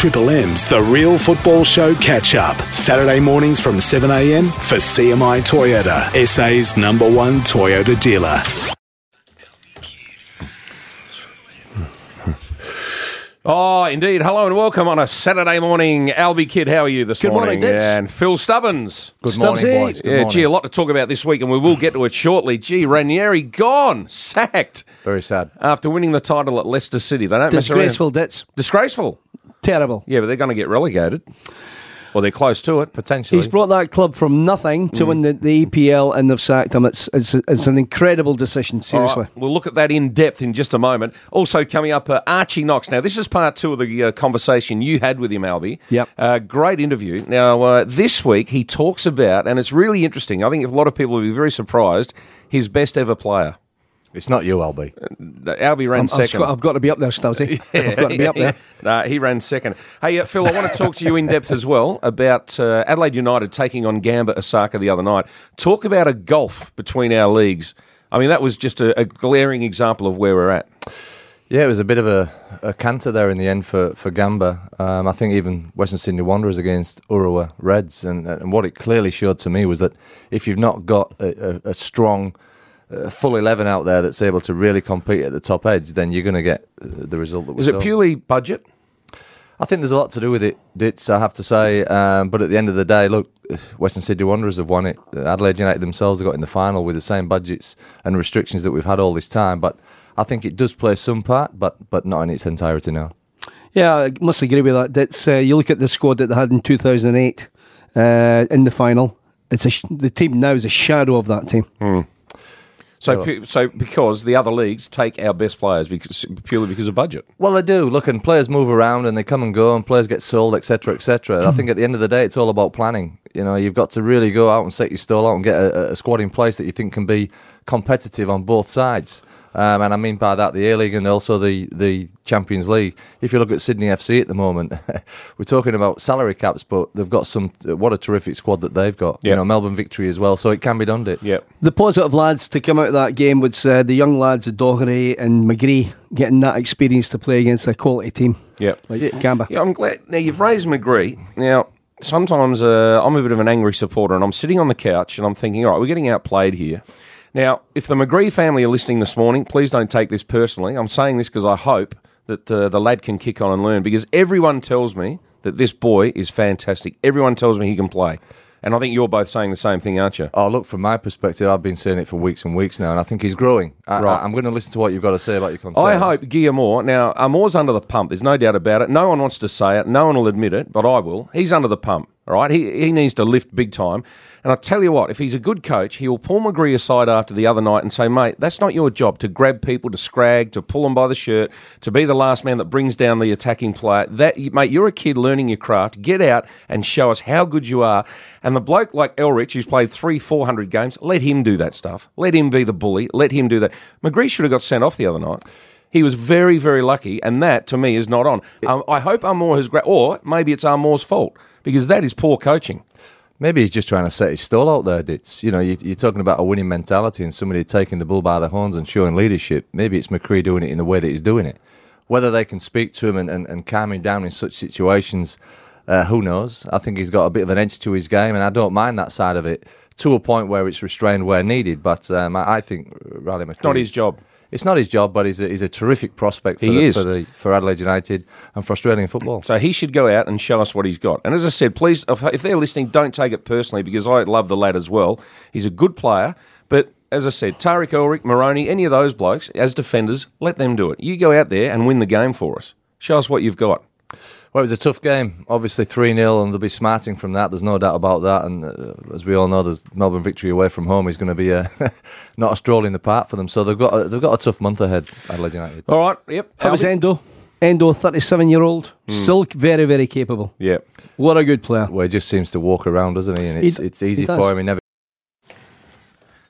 Triple M's The Real Football Show catch up. Saturday mornings from 7am for CMI Toyota, SA's number one Toyota dealer. Oh, indeed. Hello and welcome on a Saturday morning. Alby Kidd, how are you this morning Good morning, Ditts. And Phil Stubbins. Good morning, Stubbsy. boys. Good yeah, morning. gee, a lot to talk about this week, and we will get to it shortly. Gee, Ranieri gone, sacked Very sad. after winning the title at Leicester City. They don't mess around. Disgraceful Ditts. Disgraceful. Terrible. Yeah, but they're going to get relegated. Well, they're close to it. Potentially. He's brought that club from nothing Mm. to win the, the EPL and they've sacked him. It's, it's, it's an incredible decision, seriously. right, we'll look at that in depth in just a moment. Also coming up, uh, Archie Knox. Now, this is part two of the uh, conversation you had with him, Alby. Yep. Uh, great interview. Now, uh, this week he talks about, and it's really interesting. I think a lot of people will be very surprised. His best ever player. It's not you, Alby. Uh, Alby ran I'm- I've, 2nd got, I've got to be up there, Stubbsy. I've got to be up there. nah, he ran second. Hey, uh, Phil, I want to talk to you in depth as well about uh, Adelaide United taking on Gamba Osaka the other night. Talk about a gulf between our leagues. I mean, that was just a, a glaring example of where we're at. Yeah, it was a bit of a, a canter there in the end for, for Gamba. Um, I think even Western Sydney Wanderers against Urawa Reds. And, and what it clearly showed to me was that if you've not got a, a, a strong full 11 out there that's able to really compete at the top edge, then you're going to get uh, the result that we Is it saw. purely budget? I think there's a lot to do with it, Ditts, I have to say. Um, but at the end of the day, look, Western Sydney Wanderers have won it. Adelaide United themselves have got in the final with the same budgets and restrictions that we've had all this time. But I think it does play some part, but but not in its entirety now. Yeah, I must agree with that. That's, uh, you look at the squad that they had in 2008 uh, in the final. It's a sh- the team now is a shadow of that team. So, pu- so because the other leagues take our best players because purely because of budget. Well, they do. Look, and players move around and they come and go, and players get sold, etc., etc. I think at the end of the day, it's all about planning. You know, you've got to really go out and set your stall out and get a, a squad in place that you think can be competitive on both sides. Um, and I mean by that the A League and also the, the Champions League. If you look at Sydney FC at the moment, we're talking about salary caps, but they've got some. What a terrific squad that they've got. Yeah. You know, Melbourne victory as well, so it can be done. It. Yep. The positive lads to come out of that game was uh, the young lads of Doherty and McGree getting that experience to play against a quality team Yep. like Gamba. Yeah, I'm glad. Now you've raised McGree. Now sometimes uh, I'm a bit of an angry supporter, and I'm sitting on the couch and I'm thinking, all right, we're getting outplayed here. Now, if the McGree family are listening this morning, please don't take this personally. I'm saying this because I hope that uh, the lad can kick on and learn because everyone tells me that this boy is fantastic. Everyone tells me he can play. And I think you're both saying the same thing, aren't you? Oh, look, from my perspective, I've been saying it for weeks and weeks now, and I think he's growing. I, Right. I, am going to listen to what you've got to say about your concerns. I hope Guillermo. Now, Amor's under the pump. There's no doubt about it. No one wants to say it. No one will admit it, but I will. He's under the pump. All right. He he needs to lift big time. And I tell you what, if he's a good coach, he will pull McGree aside after the other night and say, "Mate, that's not your job to grab people, to scrag, to pull them by the shirt, to be the last man that brings down the attacking player. That mate, you're a kid learning your craft. Get out and show us how good you are." And the bloke like Elrich, who's played three, four hundred games, let him do that stuff. Let him be the bully. Let him do that. McGree should have got sent off the other night. He was very, very lucky, and that to me is not on. Um, I hope Amor has, gra- or maybe it's Amor's fault because that is poor coaching. Maybe he's just trying to set his stall out there. You know, you, you're talking about a winning mentality and somebody taking the bull by the horns and showing leadership. Maybe it's McGree doing it in the way that he's doing it. Whether they can speak to him and, and, and calm him down in such situations, uh, who knows? I think he's got a bit of an edge to his game, and I don't mind that side of it to a point where it's restrained where needed. But um, I, I think Riley McGree. Not his job. It's not his job, but he's a, he's a terrific prospect for, He the, is. for the for Adelaide United and for Australian football. So he should go out and show us what he's got. And as I said, please, if, if they're listening, don't take it personally because I love the lad as well. He's a good player, but as I said, Tarek Elrich, Marrone, any of those blokes as defenders, let them do it. You go out there and win the game for us. Show us what you've got. Well, it was a tough game. Obviously, 3 0, and they'll be smarting from that. There's no doubt about that. And uh, as we all know, there's Melbourne victory away from home is going to be a, not a stroll in the park for them. So they've got a, they've got a tough month ahead, Adelaide United. All right. Yep. How was Alby? Endo? Endo, 37 year old, still very, very capable. Yeah. What a good player. Well, he just seems to walk around, doesn't he? And it's, He d- it's easy he for him. He never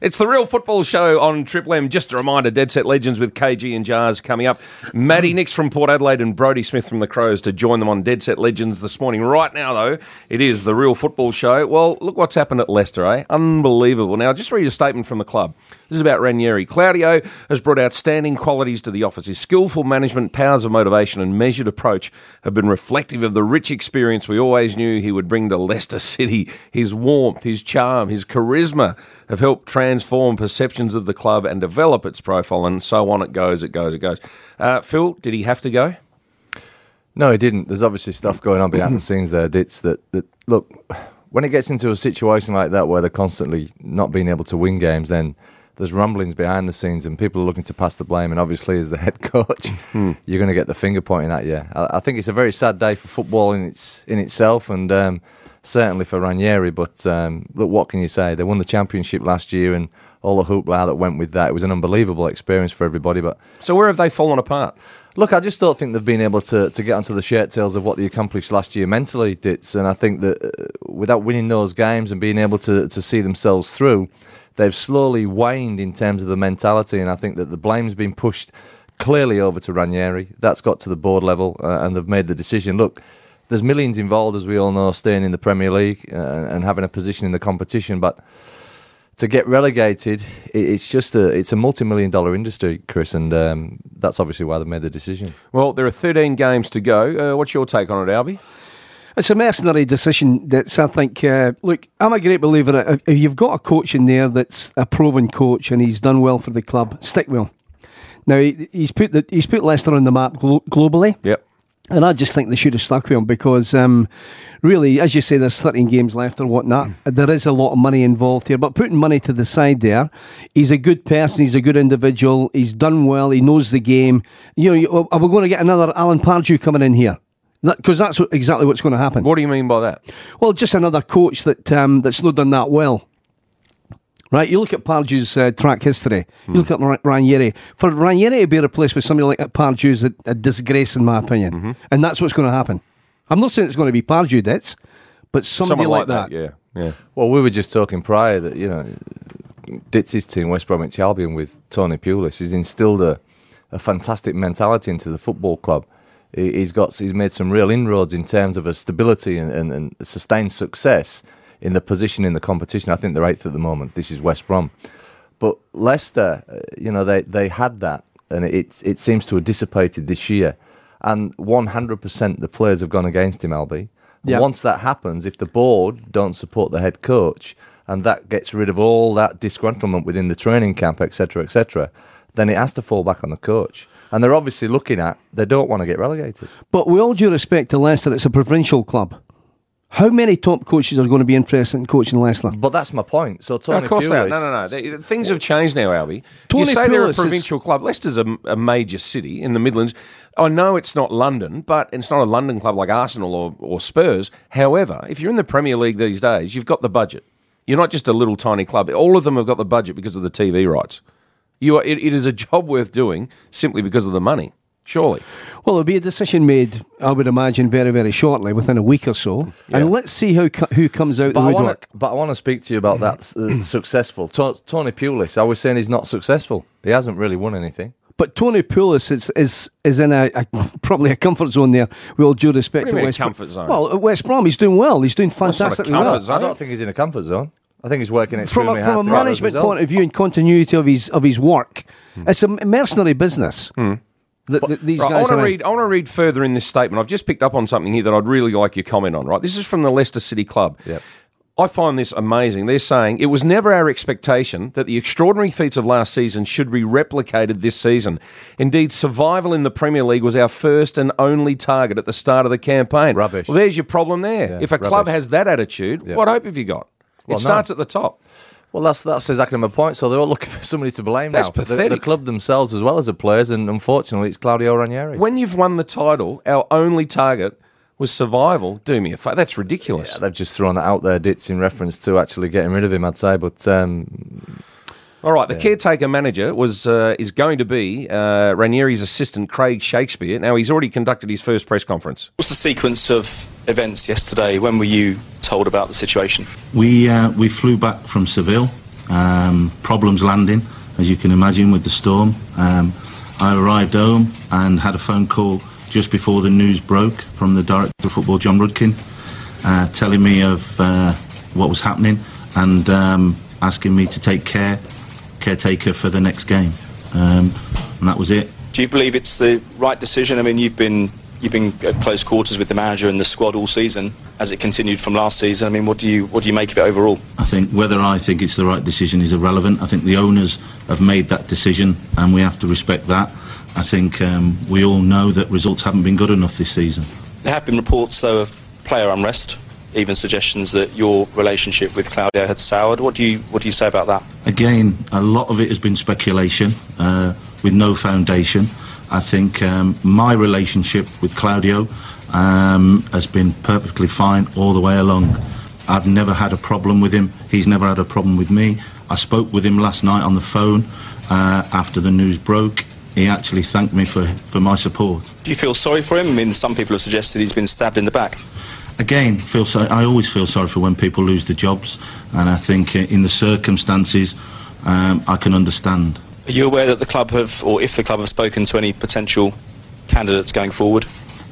It's the real football show on Triple M. Just a reminder, Dead Set Legends with KG and Jars coming up. Matty Nix from Port Adelaide and Brodie Smith from the Crows to join them on Dead Set Legends this morning. Right now, though, it is the real football show. Well, look what's happened at Leicester, eh? Unbelievable. Now, just read a statement from the club. This is about Ranieri. Claudio has brought outstanding qualities to the office. His skillful management, powers of motivation, and measured approach have been reflective of the rich experience we always knew he would bring to Leicester City. His warmth, his charm, his charisma have helped transform perceptions of the club and develop its profile, and so on it goes, it goes, it goes. Uh, Phil, did he have to go? No, he didn't. There's obviously stuff going on behind the scenes there, Ditts, that, that, look, when it gets into a situation like that where they're constantly not being able to win games, then there's rumblings behind the scenes and people are looking to pass the blame. And obviously, as the head coach, Hmm. you're going to get the finger pointing at you. I, I think it's a very sad day for football in its in itself, and um, certainly for Ranieri. But um, look, what can you say? They won the championship last year, and all the hoopla that went with that. It was an unbelievable experience for everybody. But So where have they fallen apart? Look, I just don't think they've been able to, to get onto the shirt tails of what they accomplished last year mentally, Ditts. And I think that uh, without winning those games and being able to, to see themselves through, they've slowly waned in terms of the mentality. And I think that the blame's been pushed clearly over to Ranieri. That's got to the board level, uh, and they've made the decision. Look, there's millions involved, as we all know, staying in the Premier League uh, and having a position in the competition. But to get relegated, it's just a it's a multi-million dollar industry, Chris, and um, that's obviously why they made the decision. Well, there are 13 games to go. Uh, what's your take on it, Alby? It's a mercenary decision that's, I think, uh, look, I'm a great believer. If if you've got a coach in there that's a proven coach and he's done well for the club, stick with him. Now, he, he's, put the, he's put Leicester on the map glo- globally. Yep. And I just think they should have stuck with him because, um, really, as you say, there's 13 games left or whatnot. There is a lot of money involved here. But putting money to the side there, he's a good person. He's a good individual. He's done well. He knows the game. You know, are we going to get another Alan Pardew coming in here? Because that's exactly what's going to happen. What do you mean by that? Well, just another coach that um, that's not done that well. Right, you look at Pardew's uh, track history. You look at Ra- Ranieri. For Ranieri to be replaced with somebody like Pardew is a, a disgrace, in my opinion, and that's what's going to happen. I'm not saying it's going to be Pardew, Ditts, but somebody Someone like, that. Yeah, yeah. Well, we were just talking prior that you know, Ditts's team, West Bromwich Albion, with Tony Pulis, has instilled a, a fantastic mentality into the football club. He- He's got he's made some real inroads in terms of a stability and, and, and sustained success in the position in the competition. I think they're eighth at the moment. This is West Brom, but Leicester, uh, you know, they they had that, and it it seems to have dissipated this year. And 100% the players have gone against him, Alby. Yeah. Once that happens, if the board don't support the head coach, and that gets rid of all that disgruntlement within the training camp, etc., etc., then it has to fall back on the coach. And they're obviously looking at they don't want to get relegated. But with all due respect to Leicester, it's a provincial club. How many top coaches are going to be interested in coaching Leicester? But that's my point. So No, Tony of course they are. Pulis, No, no, no. They- things have changed now, Alby. Tony you say they're a Pulis is- provincial club. Leicester's a, a major city in the Midlands. I know it's not London, but it's not a London club like Arsenal or, or Spurs. However, if you're in the Premier League these days, you've got the budget. You're not just a little tiny club. All of them have got the budget because of the TV rights. You are, it, it is a job worth doing simply because of the money. Surely. Well, it'll be a decision made, I would imagine, very, very shortly, within a week or so. And let's see how who comes out But the I, wanna, woodwork. but I want to speak to you about that uh, successful. To- Tony Pulis, I was saying he's not successful. He hasn't really won anything. But Tony Pulis is is, is in a, a probably a comfort zone there. With all due respect What do to you mean West comfort Brom. zone? Well, at West Brom, he's doing well. He's doing not a fantastically well. zone. I don't think he's in a comfort zone. I think he's working From a, from hard a to get those management point of view and continuity of his of his work, Hmm. it's a mercenary business. That, that these Right, I want to are in. read. I want to read further in this statement. I've just picked up on something here that I'd really like your comment on. Right, this is from the Leicester City Club. Yep. I find this amazing. They're saying it was never our expectation that the extraordinary feats of last season should be replicated this season. Indeed, survival in the Premier League was our first and only target at the start of the campaign. Rubbish. Well, there's your problem there. Yeah, if a club has that attitude, Yeah. what hope have you got? Well, it starts none. at the top. Well, that's that's exactly my point. So they're all looking for somebody to blame That's now. The- The, club themselves as well as the players, and unfortunately, it's Claudio Ranieri. When you've won the title, our only target was survival. Do me a favor. That's ridiculous. Yeah, they've just thrown that out there, Ditts, in reference to actually getting rid of him, I'd say. But um, All right, the caretaker manager was uh, is going to be uh, Ranieri's assistant, Craig Shakespeare. Now he's already conducted his first press conference. What's the sequence of events yesterday? When were you told about the situation? We uh, we flew back from Seville. Um, problems landing, as you can imagine, with the storm. Um, I arrived home and had a phone call just before the news broke from the director of football, Jon Rudkin, uh, telling me of uh, what was happening and um, asking me to take care caretaker for the next game, um, and that was it. Do you believe it's the right decision? I mean, you've been you've been at close quarters with the manager and the squad all season, as it continued from last season. I mean, what do you what do you make of it overall? I think whether I think it's the right decision is irrelevant. I think the owners have made that decision, and we have to respect that. I think um, we all know that results haven't been good enough this season. There have been reports, though, of player unrest, even suggestions that your relationship with Claudio had soured. What do you what do you say about that? Again, a lot of it has been speculation uh, with no foundation. I think um, my relationship with Claudio um, has been perfectly fine all the way along. I've never had a problem with him. He's never had a problem with me. I spoke with him last night on the phone uh, after the news broke. He actually thanked me for, for my support. Do you feel sorry for him? I mean, some people have suggested he's been stabbed in the back. Again, feel so, I always feel sorry for when people lose their jobs, and I think uh, in the circumstances, um, I can understand. Are you aware that the club have, or if the club have spoken to any potential candidates going forward?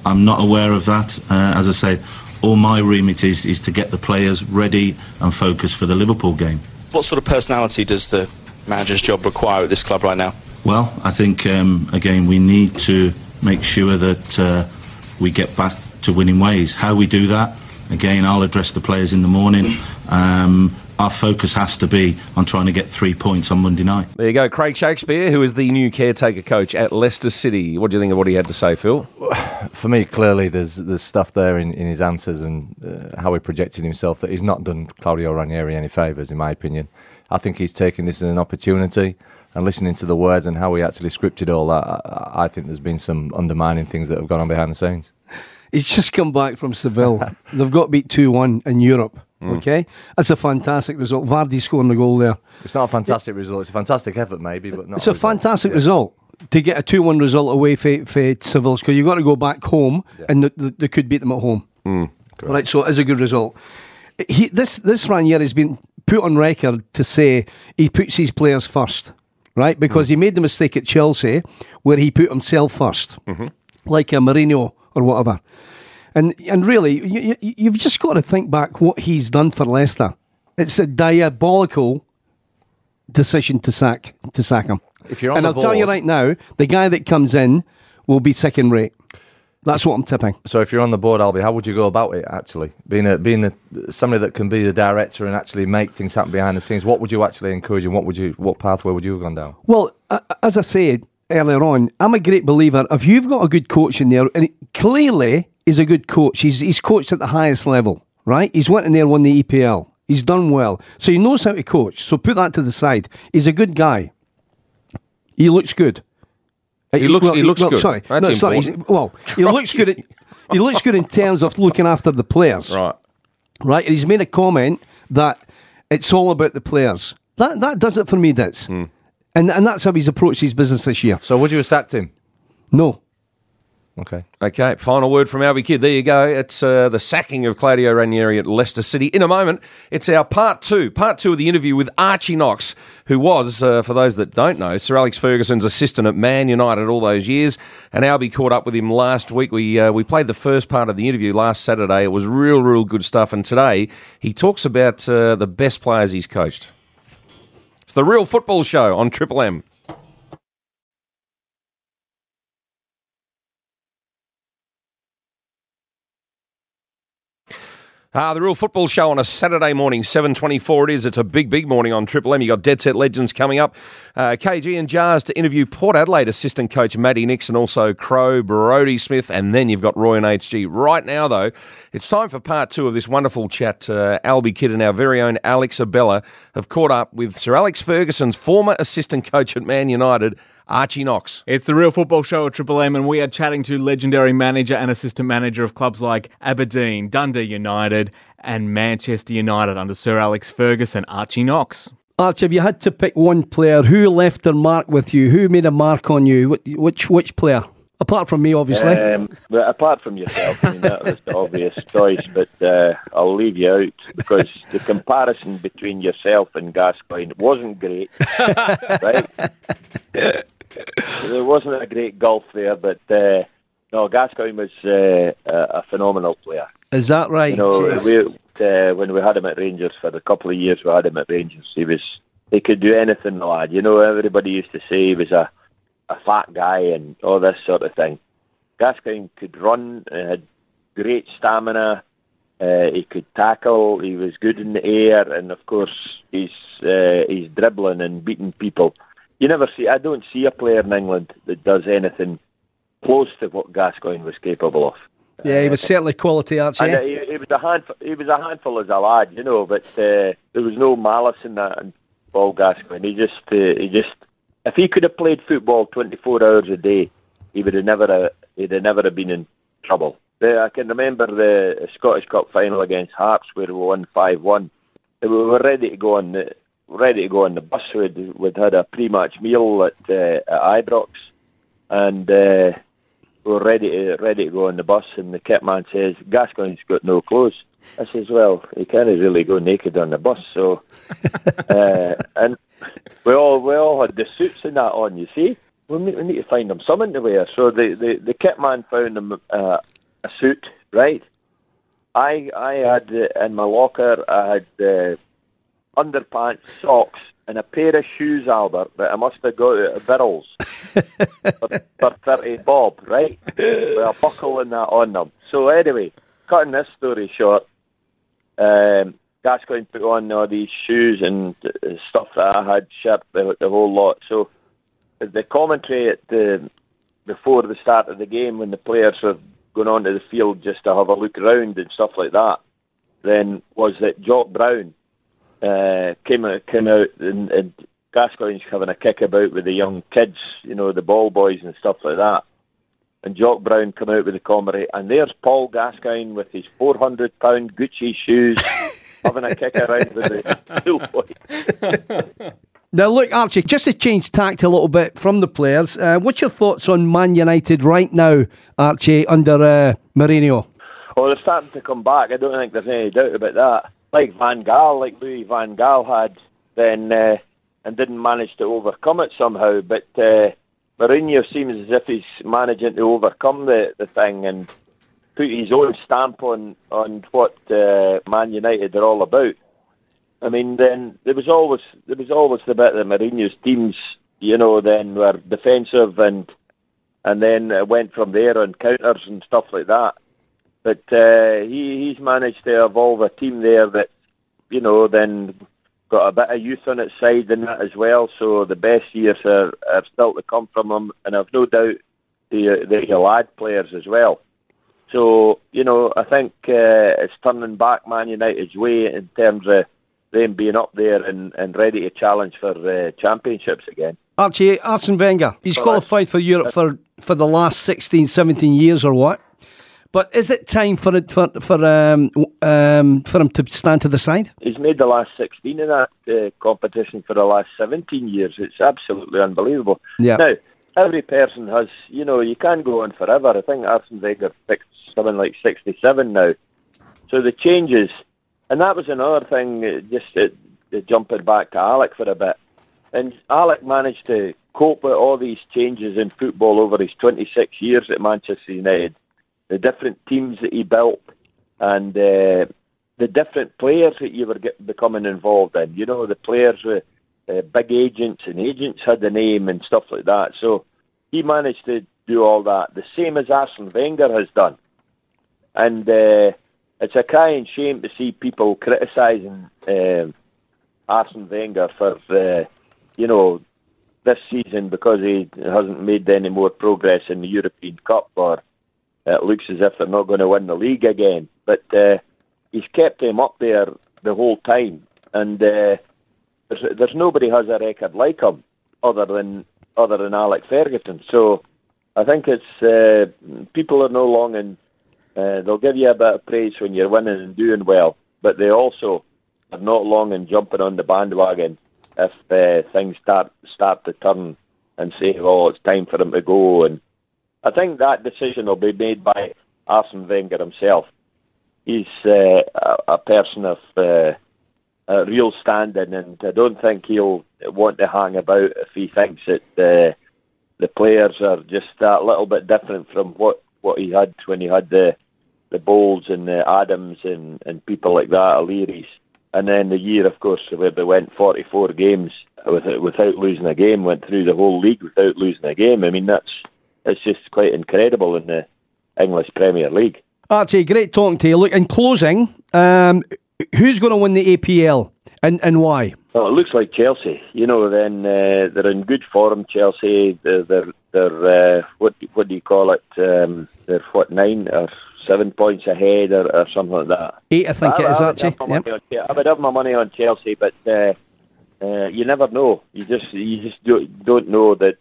I'm not aware of that. Uh, as I say, all my remit is, is to get the players ready and focused for the Liverpool game. What sort of personality does the manager's job require at this club right now? Well, I think, um, again, we need to make sure that uh, we get back to winning ways. How we do that, again, I'll address the players in the morning. Um, our focus has to be on trying to get three points on Monday night. There you go. Craig Shakespeare, who is the new caretaker coach at Leicester City. What do you think of what he had to say, Phil? For me, clearly, there's there's stuff there in, in his answers and uh, how he projected himself that he's not done Claudio Ranieri any favours, in my opinion. I think he's taken this as an opportunity and listening to the words and how he actually scripted all that. I, I think there's been some undermining things that have gone on behind the scenes. He's just come back from Seville. They've got beat 2 1 in Europe. Hmm. Okay? That's a fantastic result. Vardy scoring the goal there. It's not a fantastic result. It's a fantastic effort, maybe, but not. It's a result. fantastic Yeah. result to get a 2 1 result away for, for Seville because you've got to go back home and th- th- they could beat them at home. Hmm. Right, so it is a good result. He, this, this Ranieri has been put on record to say he puts his players first, right? Because hmm. he made the mistake at Chelsea where he put himself 1st mm-hmm. like a Mourinho or whatever. And and really, you, you've just got to think back what he's done for Leicester. It's a diabolical decision to sack to sack him. If you're on and I'll tell you right now, the guy that comes in will be second rate. That's what I'm tipping. So if you're on the board, Alby, how would you go about it? Actually, being a being the somebody that can be the director and actually make things happen behind the scenes, what would you actually encourage and what would you what pathway would you have gone down? Well, uh, as I said earlier on, I'm a great believer. If you've got a good coach in there, and clearly he's a good coach, he's he's coached at the highest level, right? He's went in there, won the EPL. He's done well, so he knows how to coach. So put that to the side. He's a good guy. He looks good. He looks- he looks good. Sorry, That's no, sorry. important. he's- Well, he looks good. At, he looks good in terms of looking after the players Right. right? And he's made a comment that it's all about the players. That that does it for me, Ditts. Hmm. And and that's how he's approached his business this year. So would you have sacked him? No. Okay. Okay, final word from Alby Kidd. There you go. It's uh, the sacking of Claudio Ranieri at Leicester City. In a moment, it's our part two. Part two of the interview with Archie Knox, who was, uh, for those that don't know, Sir Alex Ferguson's assistant at Man United all those years. And Alby caught up with him last week. We uh, we played the first part of the interview last Saturday. It was real, real good stuff. And today he talks about uh, the best players he's coached. It's the Real Football Show on Triple M. Ah, the Real Football Show on a Saturday morning, 7.24 it is. It's a big, big morning on Triple M. You've got Dead Set Legends coming up. Uh, KG and Jars to interview Port Adelaide assistant coach Matty Nixon, also Crow, Brodie Smith, and then you've got Roy and HG. Right now, though, it's time for part two of this wonderful chat. Uh, Alby Kidd and our very own Alex Abella have caught up with Sir Alex Ferguson's former assistant coach at Man United, Archie Knox. It's the Real Football Show at Triple M, and we are chatting to legendary manager and assistant manager of clubs like Aberdeen, Dundee United, and Manchester United under Sir Alex Ferguson, Archie Knox. Arch, if you had to pick one player, who left their mark with you? Who made a mark on you? Which which player? Apart from me, obviously. Um, but apart from yourself, I mean, that was the obvious choice, but uh, I'll leave you out because the comparison between yourself and Gascoigne wasn't great, right? Wasn't a great gulf there, but uh, no, Gascoigne was uh, a, a phenomenal player. Is that right? You know, we, uh, when we had him at Rangers for a couple of years, we had him at Rangers. He was he could do anything, lad. You know, everybody used to say he was a, a fat guy and all this sort of thing. Gascoigne could run, had great stamina, uh, he could tackle, he was good in the air, and of course, he's, uh, he's dribbling and beating people. You never see, I don't see a player in England that does anything close to what Gascoigne was capable of. Yeah, he was certainly quality, Archie. And, uh, he, he was a handful. He was a handful as a lad, you know. But uh, there was no malice in that. And Paul Gascoigne, he just, uh, he just, if he could have played football twenty four hours a day, he would have never, uh, he'd have never have been in trouble. Uh, I can remember the Scottish Cup final against Hearts where we won five one. We were ready to go on the ready to go on the bus. We'd, we'd had a pre-match meal at, uh, at Ibrox, and uh, we were ready to ready to go on the bus. And the kit man says Gascoigne's got no clothes. I says, well, he can't really go naked on the bus. So, uh, and we all we all had the suits and that on. You see, we need, we need to find him something to wear. So the the, the kit man found him uh, a suit, right? I I had uh, in my locker I had uh, underpants, socks, and a pair of shoes, Albert, that I must have got of Birrell's for, for 30 bob, right? With a buckle and that on them. So anyway, cutting this story short, um, Gascoigne put on all these shoes and uh, stuff that I had shipped, the, the whole lot. So the commentary at the before the start of the game when the players were going onto the field just to have a look around and stuff like that, then was that Jock Brown uh, came out, came out and, and Gascoigne's having a kick about with the young kids, you know, the ball boys and stuff like that. And Jock Brown come out with the comedy, and there's Paul Gascoigne with his four hundred pound Gucci shoes, having a kick around with the schoolboy. Now, look, Archie, just to change tact a little bit from the players, uh, what's your thoughts on Man United right now, Archie, under uh, Mourinho? Well, they're starting to come back. I don't think there's any doubt about that. Like Van Gaal, like Louis Van Gaal had, then uh, and didn't manage to overcome it somehow. But uh, Mourinho seems as if he's managing to overcome the, the thing and put his own stamp on on what uh, Man United are all about. I mean, then there was always there was always the bit that Mourinho's teams, you know, then were defensive and and then went from there on counters and stuff like that. But uh, he he's managed to evolve a team there that, you know, then got a bit of youth on its side in that as well. So the best years are, are still to come from him, and I've no doubt the the lad players as well. So you know, I think uh, it's turning back Man United's way in terms of them being up there and, and ready to challenge for uh, championships again. Archie, Arsene Wenger, he's qualified for Europe for, for the last 16, 17 years or what? But is it time for it for for um, um, for him to stand to the side? He's made the last sixteen in that uh, competition for the last seventeen years. It's absolutely unbelievable. Yeah. Now every person has, you know, you can't go on forever. I think Arsene Wenger picked something like sixty-seven now. So the changes and that was another thing, uh, just uh, jumping back to Alec for a bit. And Alec managed to cope with all these changes in football over his 26 years at Manchester United, the different teams that he built, and uh, the different players that you were get, becoming involved in. You know, the players with uh, big agents and agents had the name and stuff like that. So he managed to do all that, the same as Arsene Wenger has done. And uh, it's a crying shame to see people criticising um, Arsene Wenger for, uh, you know, this season because he hasn't made any more progress in the European Cup, or it looks as if they're not going to win the league again. But uh, he's kept him up there the whole time, and uh, there's, there's nobody has a record like him other than other than Alec Ferguson. So I think it's uh, people are no longer uh, they'll give you a bit of praise when you're winning and doing well, but they also are not long in jumping on the bandwagon if uh, things start start to turn and say, "Oh, it's time for him to go." And I think that decision will be made by Arsene Wenger himself. He's uh, a, person of uh, a real standing, and I don't think he'll want to hang about if he thinks that uh, the players are just a little bit different from what, what he had when he had the the Boulds and the Adams and, and people like that, O'Leary's. And then the year, of course, where they went 44 games without, without losing a game, went through the whole league without losing a game. I mean, that's it's just quite incredible in the English Premier League. Archie, great talking to you. Look, in closing, um, who's going to win the APL and, and why? Well, it looks like Chelsea. You know, then uh, they're in good form. Chelsea, they're they're, they're uh, what what do you call it? Um, they're what nine or seven points ahead or, or something like that. Eight, I think I, it is, I would Archie. Yep. I would have my money on Chelsea, but uh, uh, you never know. You just you just don't, don't know that.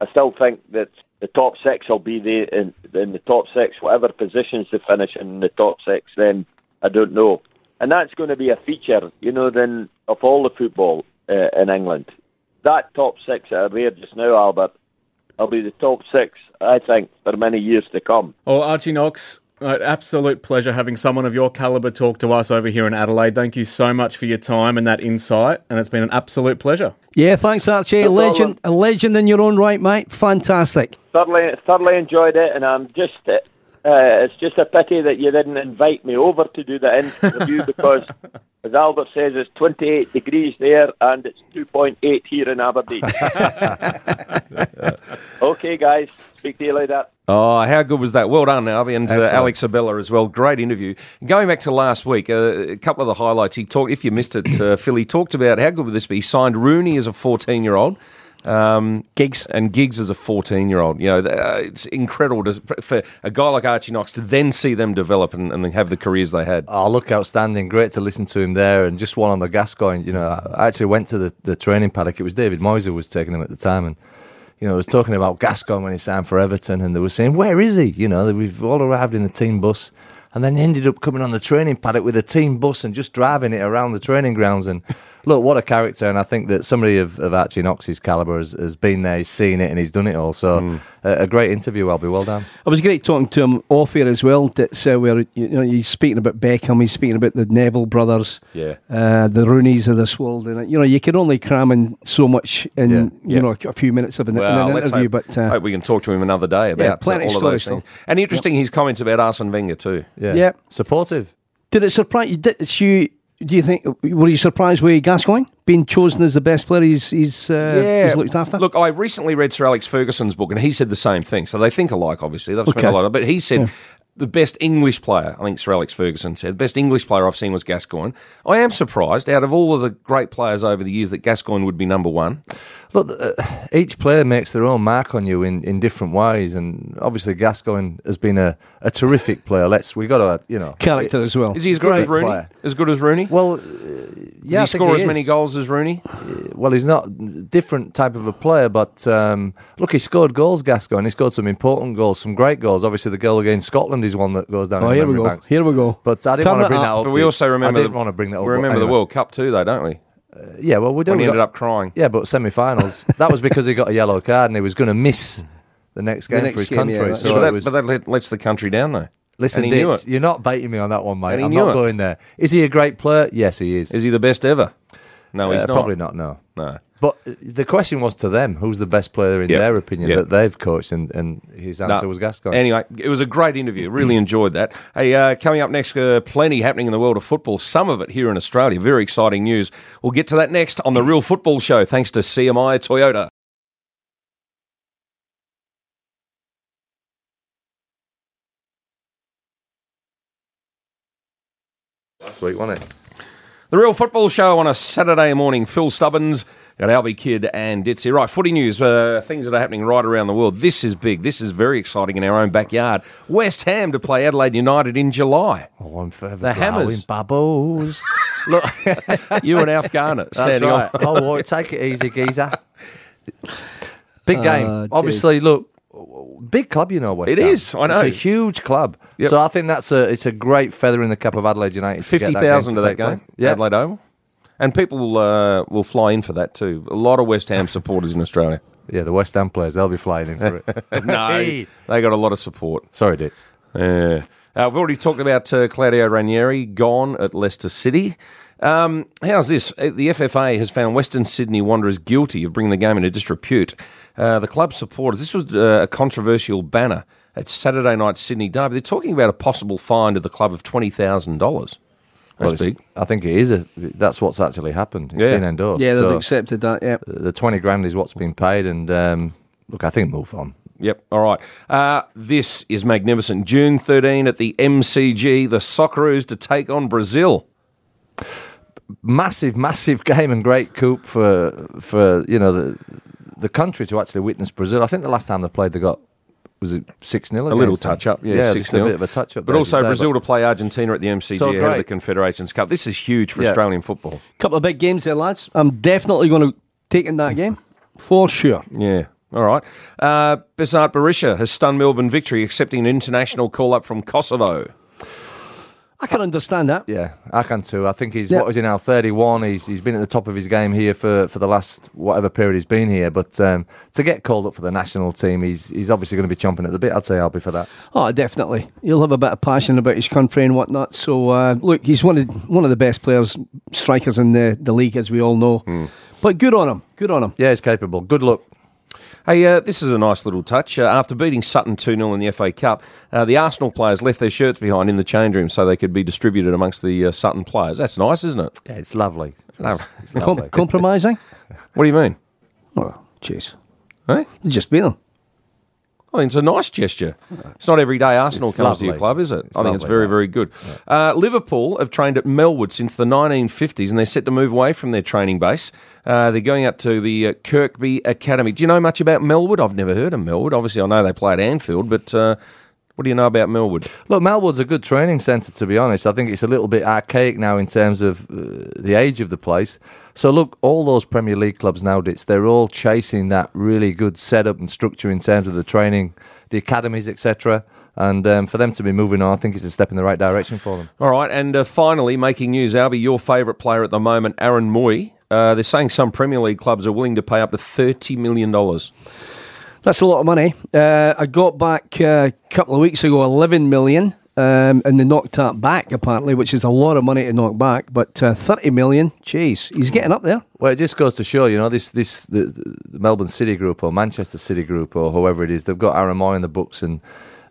I still think that the top six will be the in, in the top six, whatever positions they finish in the top six. Then I don't know, and that's going to be a feature, you know, then of all the football uh, in England. That top six that are there just now, Albert, will be the top six, I think, for many years to come. Oh, Archie Knox, an absolute pleasure having someone of your calibre talk to us over here in Adelaide. Thank you so much for your time and that insight, and it's been an absolute pleasure. Yeah, thanks, Archie. No legend, a legend in your own right, mate. Fantastic. thoroughly thoroughly enjoyed it, and I'm just uh, it's just a pity that you didn't invite me over to do the interview because, as Albert says, it's 28 degrees there and it's 2.8 here in Aberdeen. okay, guys, speak to you later. Oh, how good was that? Well done, Alby, and uh, Excellent. Alex Abella as well. Great interview. Going back to last week, uh, a couple of the highlights. He talked. If you missed it, uh, Phil, he talked about how good would this be. He signed Rooney as a fourteen-year-old. Um, and Giggs as a fourteen-year-old. You know, uh, it's incredible to, for a guy like Archie Knox to then see them develop and, and have the careers they had. Oh, look outstanding. Great to listen to him there. And just one on the Gascoigne. You know, I actually went to the, the training paddock. It was David Moyes who was taking him at the time. And, you know, I was talking about Gascoigne when he signed for Everton. And they were saying, where is he? You know, we've all arrived in the team bus. And then ended up coming on the training paddock with a team bus and just driving it around the training grounds. And look, what a character. And I think that somebody of, of Archie Knox's calibre has, has been there, he's seen it, and he's done it all. So a, a great interview, Alby. Well done. It was great talking to him off here as well. That's uh, where you know he's speaking about Beckham, he's speaking about the Neville brothers, Yeah. uh, the Roonies of this world, and you know you can only cram in so much in Yeah. you Yeah. know a few minutes of an, in an interview. hope, but uh, hope we can talk to him another day about uh, plenty of all of those stories things. And interesting, his comments about Arsene Wenger too. Yeah. Yeah. Supportive. did it surprise you? Did you? Do you think were you surprised with Gascoigne being chosen as the best player he's he's, uh, he's looked after? Look, I recently read Sir Alex Ferguson's book, and he said the same thing. So they think alike, obviously. They've spent Okay. a lot of, but he said the best English player. I think Sir Alex Ferguson said the best English player I've seen was Gascoigne. I am surprised, out of all of the great players over the years, that Gascoigne would be number one. Look, uh, each player makes their own mark on you in, in different ways, and obviously Gascoigne has been a, a terrific player. Let's we got to you know Character as well. Is he as good Great as Rooney? player. As good as Rooney? Well, uh, yeah, Does he think score as is. many goals as Rooney? Well, he's not different type of a player, but um, look, he scored goals. Gascoigne, he scored some important goals, some great goals. Obviously, the goal against Scotland is one that goes down. Oh, in here we go. banks. Here we go. But I didn't Turn want to it bring up. that up. But we also remember I didn't the, want to bring that up. We but remember the. World Cup too, though, don't we? Uh, yeah, well, we do. When he We ended up crying. Yeah, but semi-finals. that was because he got a yellow card and he was going to miss the next game next for his game, country. that's so but, it that, was, but that let, lets the country down, though. listen, and he knew Ditts, it. you're not baiting me on that one, mate. I'm not it. going there. Is he a great player? Yes, he is. Is he the best ever? No, he's Uh, not. Probably not. No. No. But uh, the question was to them: Who's the best player in Yep. their opinion Yep. that they've coached? And, and his answer No. was Gascoigne. Anyway, it was a great interview. Really enjoyed that. Hey, uh, coming up next, uh, plenty happening in the world of football. Some of it here in Australia. Very exciting news. We'll get to that next on the Real Football Show. Thanks to CMI Toyota. Sweet, wasn't it? The Real Football Show on a Saturday morning. Phil Stubbins, got Alby Kidd and Ditzy. Right, footy news, uh, things that are happening right around the world. This is big. This is very exciting in our own backyard. West Ham to play Adelaide United in July. Oh, I'm forever The Hammers. Babbles. Look, You and Alf Garnett that's standing right. on. Oh, well, take it easy, geezer. Big game. Ah, Obviously, look, big club, you know. West It Ham. is, I know. It's a huge club. Yep. So I think that's a it's a great feather in the cap of Adelaide United. that game to that game. Yeah. Adelaide Oval, and people uh, will fly in for that too. A lot of West Ham supporters in Australia. Yeah, the West Ham players, they'll be flying in for it. No, Hey. they got a lot of support. Sorry, Ditts. Yeah. Uh, we've already talked about uh, Claudio Ranieri gone at Leicester City. Um, how's this? Uh, The FFA has found Western Sydney Wanderers guilty of bringing the game into disrepute. Uh, the club supporters, this was uh, a controversial banner at Saturday night Sydney Derby. They're talking about a possible fine to the club of $20,000. Well, That's it's- big. I think it is. A, that's what's actually happened. It's Yeah. been endorsed. Yeah, they've So accepted that. Yeah. the twenty grand is what's been paid, and um, look, I think move on. Yep. All right. Uh, this is magnificent. June 13 at the MCG, the Socceroos to take on Brazil. Massive, massive game and great coup for for you know the the country to actually witness Brazil. I think the last time they played, they got was it six 0 A little touch up, yeah, six just a nil. bit of a touch up. But there, also say, Brazil to play Argentina at the MCG So ahead of the. Confederations Cup. This is huge for Yeah. Australian football. A Couple of big games there, lads. I'm definitely going to take in that game for sure. Yeah. All right. Uh, Besart Berisha has stunned Melbourne victory, accepting an international call up from Kosovo. I can understand that. Yeah, I can too. I think he's Yeah. what is he now? Thirty-one. He's he's been at the top of his game here for, for the last whatever period he's been here. But um, to get called up for the national team, he's he's obviously going to be chomping at the bit. I'd say I'll be for that. Oh, definitely. He'll have a bit of passion about his country and whatnot. So, uh, look, he's one of one of the best players, strikers in the, the league, as we all know. Hmm. But good on him. Good on him. Yeah, he's capable. Good luck. Hey, uh, this is a nice little touch. Uh, after beating Sutton 2 0 in the FA Cup, uh, the Arsenal players left their shirts behind in the change room so they could be distributed amongst the uh, Sutton players. That's nice, isn't it? Yeah, it's lovely. No. It's Com- compromising? What do you mean? Oh, jeez. Eh? Just beat them. I think it's a nice gesture. It's not every day Arsenal it's comes to your club, is it? It's I think it's very, very good. Uh, Liverpool have trained at Melwood since the 1950s and they're set to move away from their training base. Uh, they're going out to the uh, Kirkby Academy. Do you know much about Melwood? I've never heard of Melwood. Obviously, I know they play at Anfield, but uh, what do you know about Melwood? Look, Melwood's a good training centre, to be honest. I think it's a little bit archaic now in terms of uh, the age of the place. So, look, all those Premier League clubs nowadays, they're all chasing that really good setup and structure in terms of the training, the academies, etc. And um, for them to be moving on, I think it's a step in the right direction for them. All right, and uh, finally, making news, Alby, your favourite player at the moment, Aaron Mooy. Uh, they're saying some Premier League clubs are willing to pay up to $30 million. That's a lot of money. Uh, I got back uh, a couple of weeks ago 11 million. Um, and they knocked that back apparently, which is a lot of money to knock back. But uh, 30 million, jeez, he's getting up there. Well, it just goes to show, you know, this this the, the Melbourne City Group or Manchester City Group or whoever it is, they've got Aaron Mooy in the books, and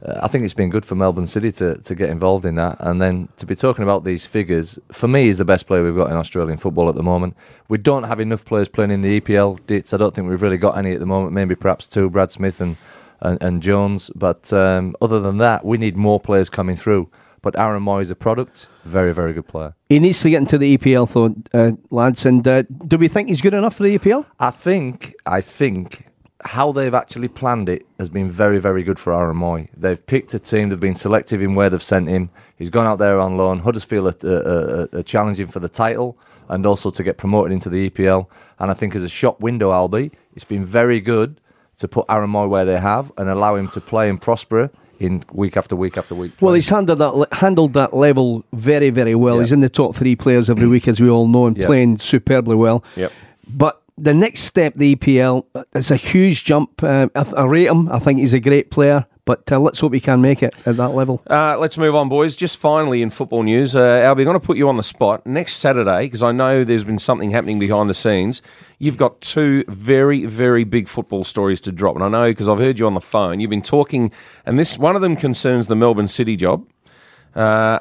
I think it's been good for Melbourne City to, to get involved in that. And then to be talking about these figures, for me, he's the best player we've got in Australian football at the moment. We don't have enough players playing in the EPL. Ditts, I don't think we've really got any at the moment. Maybe perhaps two, Brad Smith and and, and Jones. But um, other than that, we need more players coming through. But Aaron Mooy is a product, very very good player. He needs to get into the EPL, though, uh, lads. And uh, do we think he's good enough for the EPL? I think, I think how they've actually planned it has been very, very good for Aaron Mooy. They've picked a team, they've been selective in where they've sent him. He's gone out there on loan. Huddersfield are, are, are, challenging for the title and also to get promoted into the EPL. And I think as a shop window, Alby, it's been very good to put Aaron Mooy where they have and allow him to play and prosper in week after week after week. Well, he's handled that le- handled that level very, very well. Yeah. He's in the top three players every week, as we all know, and Yeah. playing superbly well. Yep. But the next step, the EPL, it's a huge jump. Uh, I, I rate him. I think he's a great player. But uh, let's hope he can make it at that level. Uh, let's move on, boys. Just finally in football news, uh, Alby, I'm going to put you on the spot next Saturday because I know there's been something happening behind the scenes. You've got two very, very big football stories to drop, and I know because I've heard you on the phone. You've been talking, and this one of them concerns the Melbourne City job. Uh,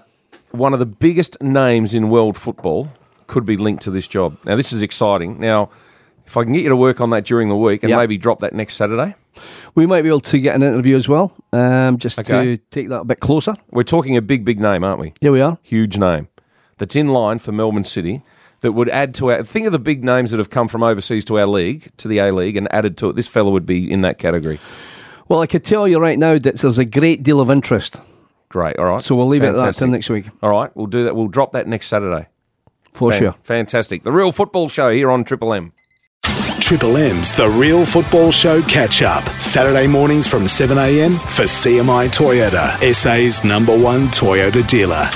one of the biggest names in world football could be linked to this job. Now, this is exciting. Now, if I can get you to work on that during the week and Yep. maybe drop that next Saturday, We might be able to get an interview as well, um, just Okay. to take that a bit closer. we're talking a big, big name, aren't we? Here we are. huge name that's in line for Melbourne City that would add to our. Think of the big names that have come from overseas to our league, to the A League, and added to it. This fellow would be in that category. Well, I could tell you right now that there's a great deal of interest. Great. All right. So we'll leave it at that Fantastic. till next week, All right. We'll do that. We'll drop that next Saturday. for Fan- sure. Fantastic. The real football show here on Triple M. Triple M's The Real Football Show Catch Up. Saturday mornings from 7am for CMI Toyota, SA's number one Toyota dealer.